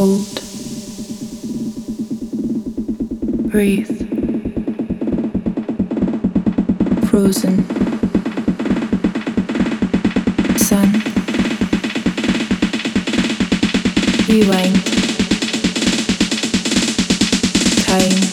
Hold. Breathe. Frozen. Sun. Rewind. Time.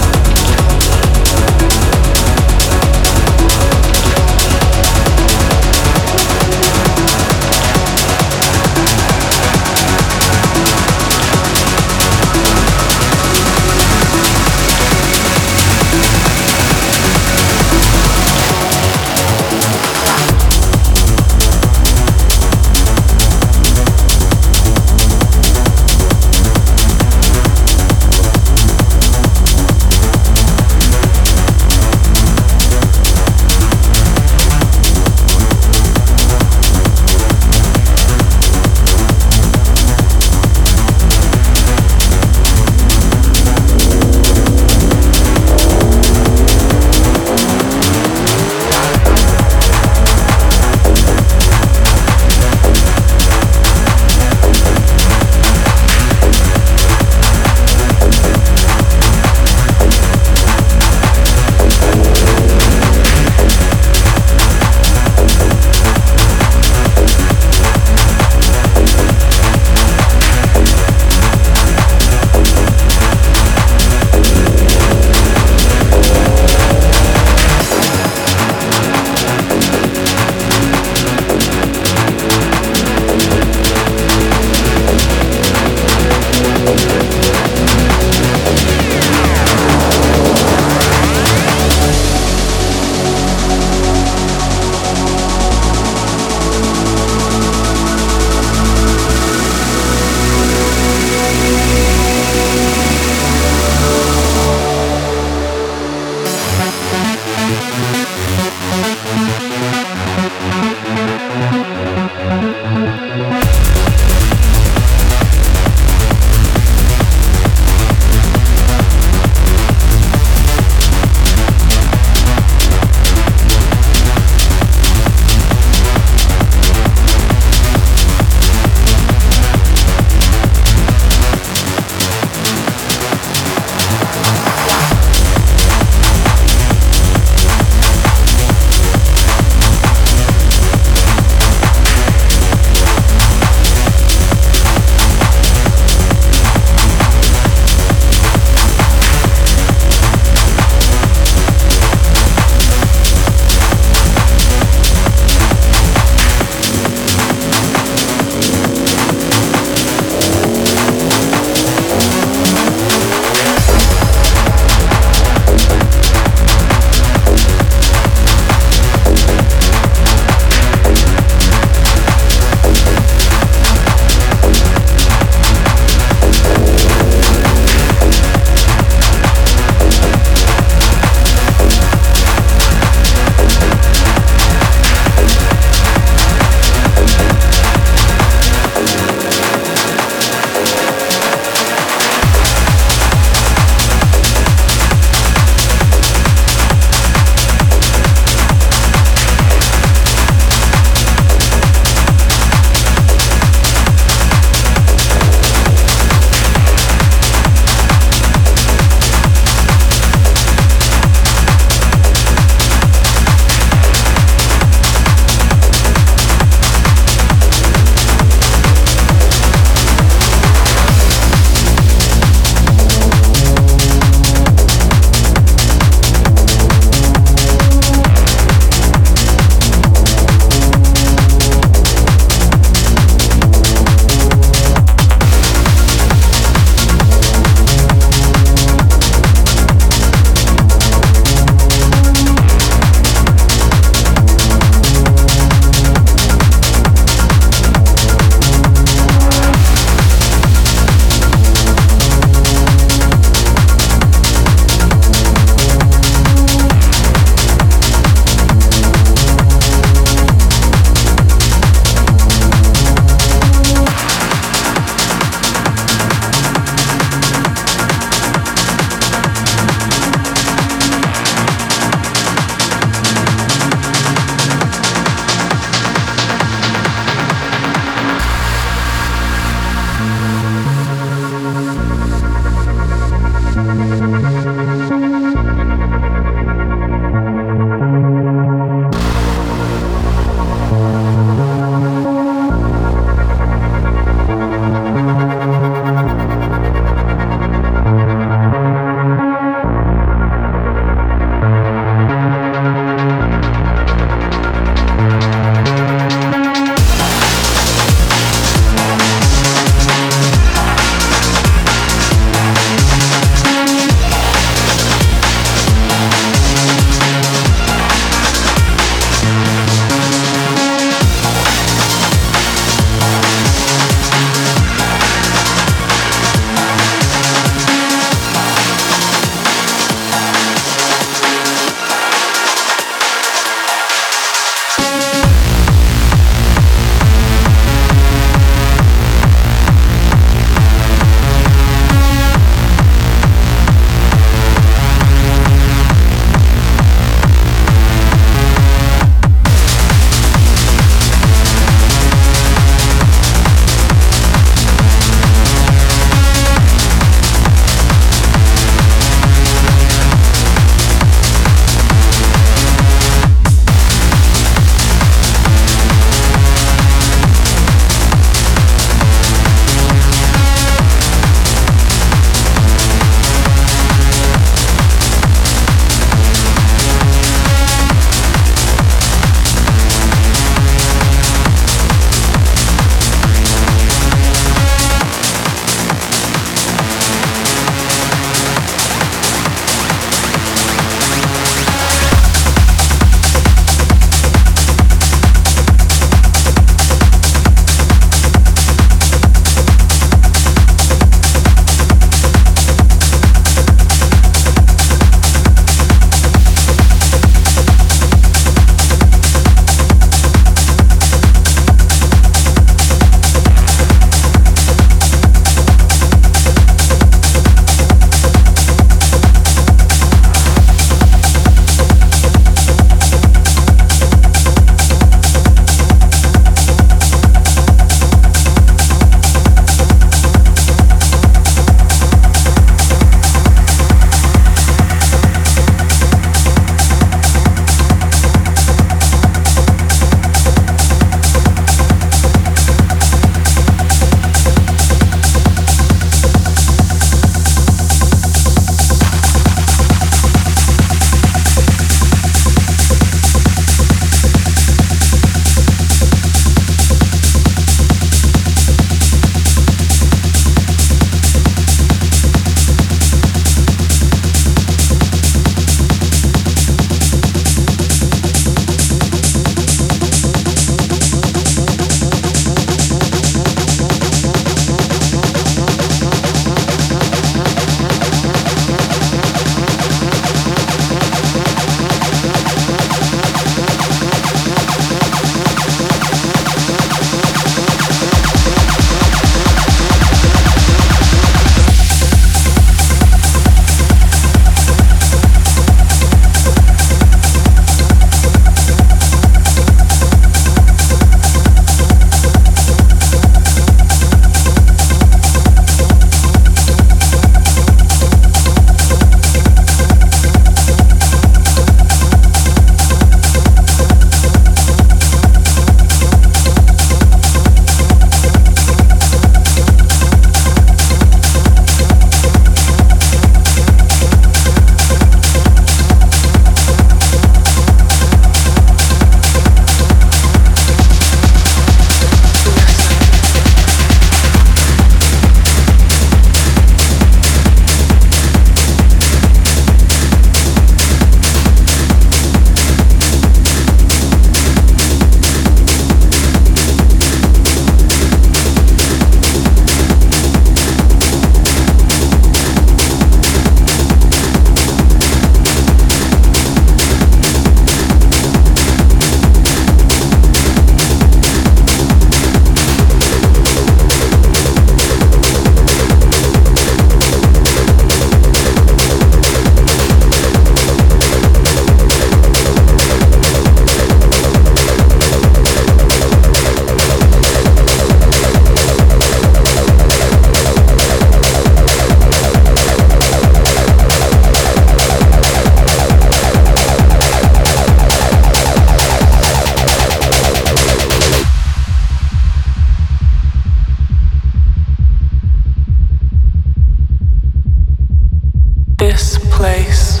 This place,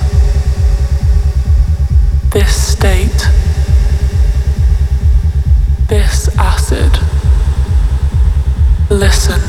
this state, this acid. Listen.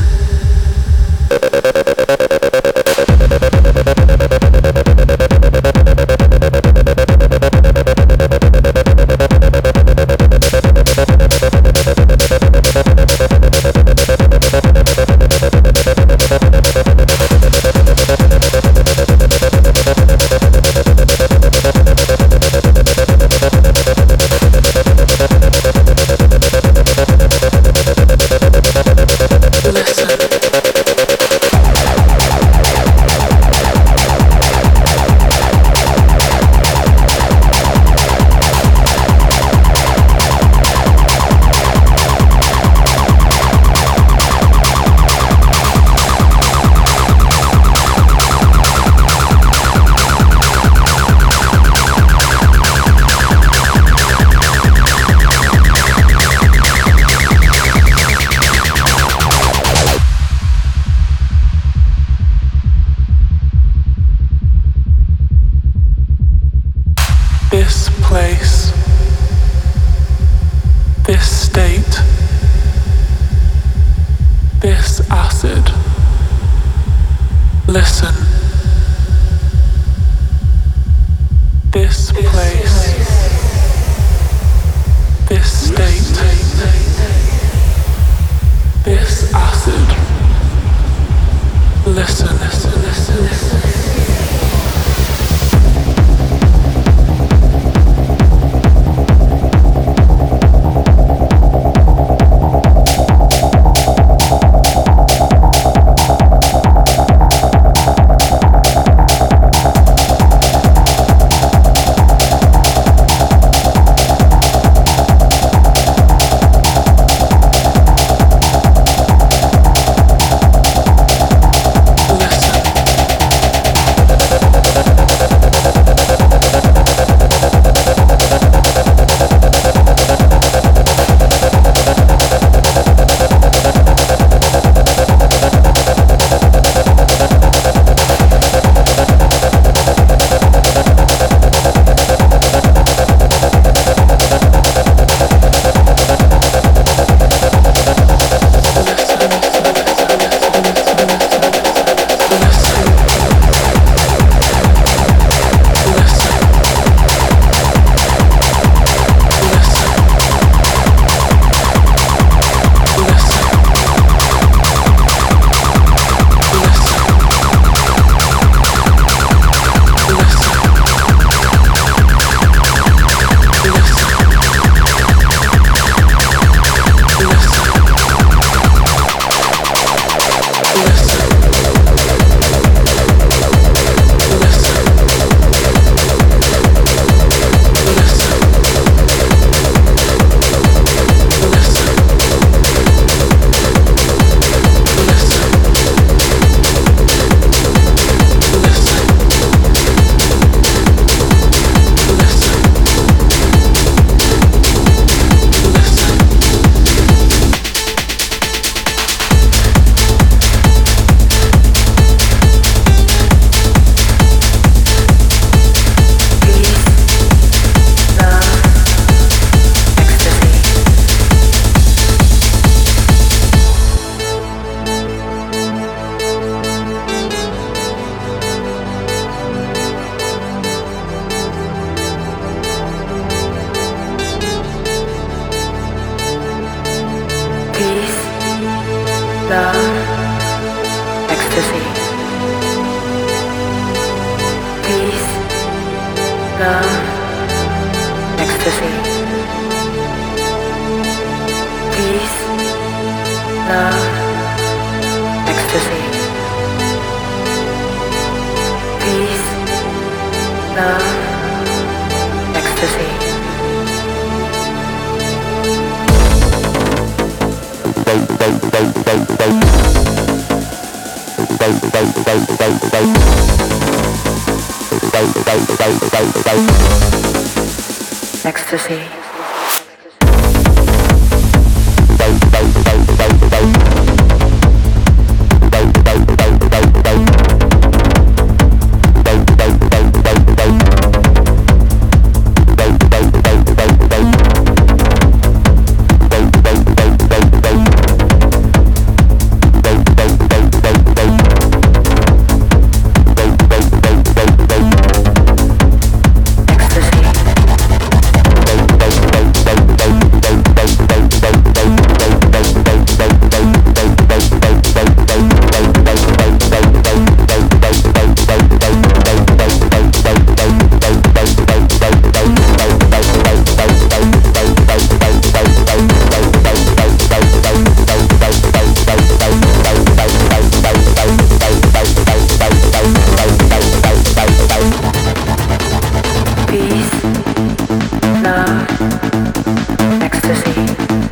love, ecstasy.